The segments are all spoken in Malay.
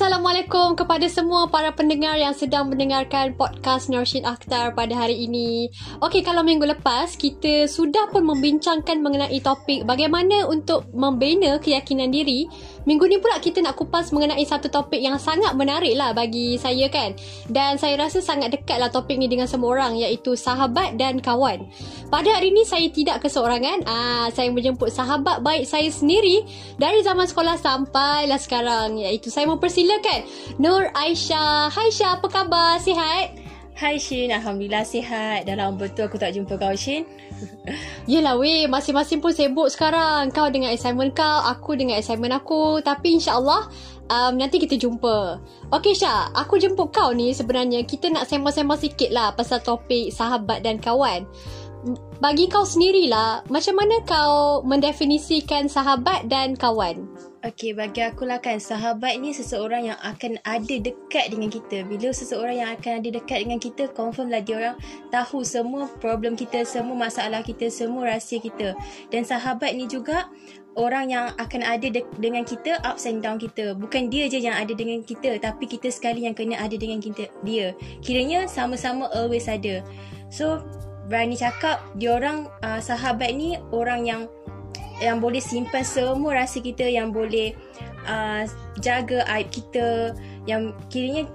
Assalamualaikum kepada semua para pendengar yang sedang mendengarkan podcast Norshid Akhtar pada hari ini. Okey, kalau minggu lepas kita sudah pun membincangkan mengenai topik bagaimana untuk membina keyakinan diri, minggu ni pula kita nak kupas mengenai satu topik yang sangat menarik lah bagi saya kan. Dan saya rasa sangat dekat lah topik ni dengan semua orang iaitu sahabat dan kawan. Pada hari ini saya tidak keseorangan. Ah, saya menjemput sahabat baik saya sendiri dari zaman sekolah sampailah sekarang iaitu saya memper persilakan Nur Aisyah. Hai Syah, apa khabar? Sihat? Hai Shin, Alhamdulillah sihat. Dah lama betul aku tak jumpa kau Shin. Yelah weh, masing-masing pun sibuk sekarang. Kau dengan assignment kau, aku dengan assignment aku. Tapi insyaAllah um, nanti kita jumpa. Okay Syah, aku jemput kau ni sebenarnya kita nak sembang-sembang sikit lah pasal topik sahabat dan kawan. Bagi kau sendirilah, macam mana kau mendefinisikan sahabat dan kawan? Okey, bagi aku lah kan, sahabat ni seseorang yang akan ada dekat dengan kita. Bila seseorang yang akan ada dekat dengan kita, confirm lah dia orang tahu semua problem kita, semua masalah kita, semua rahsia kita. Dan sahabat ni juga orang yang akan ada de- dengan kita ups and down kita. Bukan dia je yang ada dengan kita, tapi kita sekali yang kena ada dengan kita dia. Kiranya sama-sama always ada. So, berani cakap, dia orang uh, sahabat ni orang yang yang boleh simpan semua rasa kita yang boleh uh, jaga aib kita yang kiranya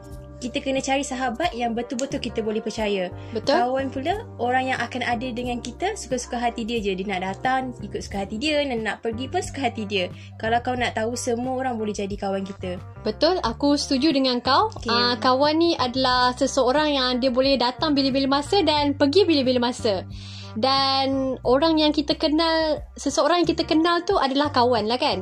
kita kena cari sahabat yang betul-betul kita boleh percaya. Betul. Kawan pula orang yang akan ada dengan kita suka-suka hati dia je. Dia nak datang ikut suka hati dia, dan nak pergi pun suka hati dia. Kalau kau nak tahu semua orang boleh jadi kawan kita. Betul, aku setuju dengan kau. Okay. Uh, kawan ni adalah seseorang yang dia boleh datang bila-bila masa dan pergi bila-bila masa dan orang yang kita kenal seseorang yang kita kenal tu adalah kawan lah kan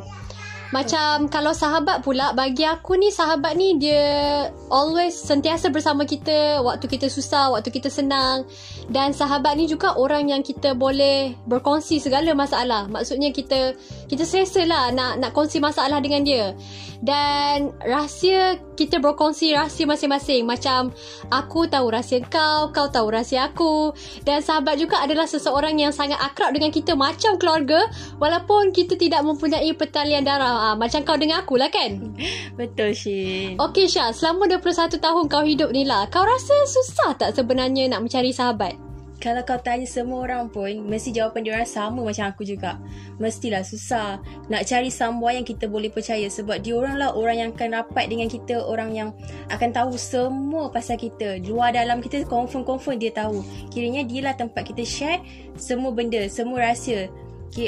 macam kalau sahabat pula bagi aku ni sahabat ni dia always sentiasa bersama kita waktu kita susah, waktu kita senang. Dan sahabat ni juga orang yang kita boleh berkongsi segala masalah. Maksudnya kita kita selesa lah nak nak kongsi masalah dengan dia. Dan rahsia kita berkongsi rahsia masing-masing. Macam aku tahu rahsia kau, kau tahu rahsia aku. Dan sahabat juga adalah seseorang yang sangat akrab dengan kita macam keluarga walaupun kita tidak mempunyai pertalian darah Ah, macam kau dengan aku lah kan? Betul, Shin. Okay, Syah. Selama 21 tahun kau hidup ni lah, kau rasa susah tak sebenarnya nak mencari sahabat? Kalau kau tanya semua orang pun, mesti jawapan dia orang sama macam aku juga. Mestilah susah nak cari someone yang kita boleh percaya sebab dia orang lah orang yang akan rapat dengan kita, orang yang akan tahu semua pasal kita. Luar dalam kita confirm-confirm dia tahu. Kiranya dia lah tempat kita share semua benda, semua rahsia.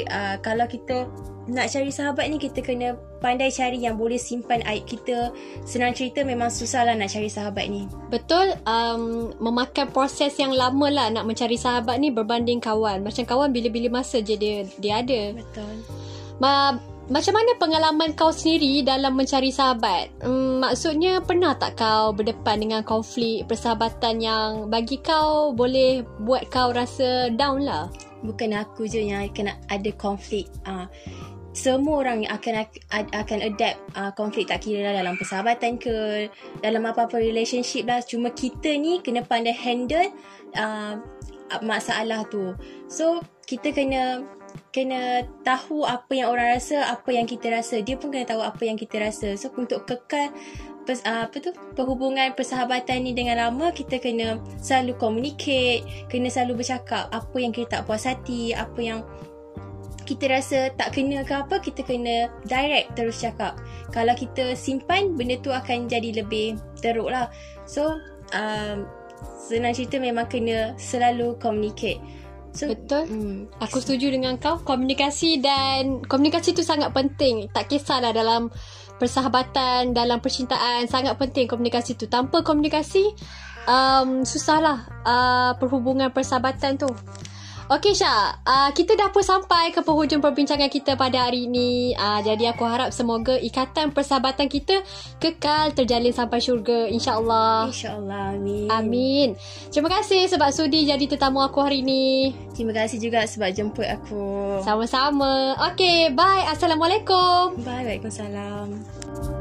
Uh, kalau kita nak cari sahabat ni kita kena pandai cari yang boleh simpan aib kita. Senang cerita memang susah lah nak cari sahabat ni. Betul, um, memakan proses yang lama lah nak mencari sahabat ni berbanding kawan. Macam kawan bila-bila masa je dia, dia ada. Betul. Ma- macam mana pengalaman kau sendiri dalam mencari sahabat? Hmm, maksudnya pernah tak kau berdepan dengan konflik persahabatan yang bagi kau boleh buat kau rasa down lah? Bukan aku je yang akan ada konflik. Uh, semua orang akan akan adapt uh, konflik tak kira lah dalam persahabatan ke dalam apa-apa relationship lah cuma kita ni kena pandai handle uh, masalah tu so kita kena kena tahu apa yang orang rasa apa yang kita rasa. Dia pun kena tahu apa yang kita rasa. So untuk kekal pers, uh, apa tu perhubungan persahabatan ni dengan lama kita kena selalu communicate kena selalu bercakap apa yang kita tak puas hati apa yang kita rasa tak kena ke apa kita kena direct terus cakap. Kalau kita simpan benda tu akan jadi lebih teruk lah. So um, senang cerita memang kena selalu communicate So, Betul. Hmm. Aku setuju dengan kau. Komunikasi dan komunikasi tu sangat penting. Tak kisahlah dalam persahabatan, dalam percintaan. Sangat penting komunikasi tu. Tanpa komunikasi, um, susahlah uh, perhubungan persahabatan tu. Okey Syah, uh, kita dah pun sampai ke penghujung perbincangan kita pada hari ini. Uh, jadi aku harap semoga ikatan persahabatan kita kekal terjalin sampai syurga insya-Allah. Insya-Allah. Amin. Amin. Terima kasih sebab sudi jadi tetamu aku hari ini. Terima kasih juga sebab jemput aku. Sama-sama. Okey, bye. Assalamualaikum. Bye. Waalaikumsalam.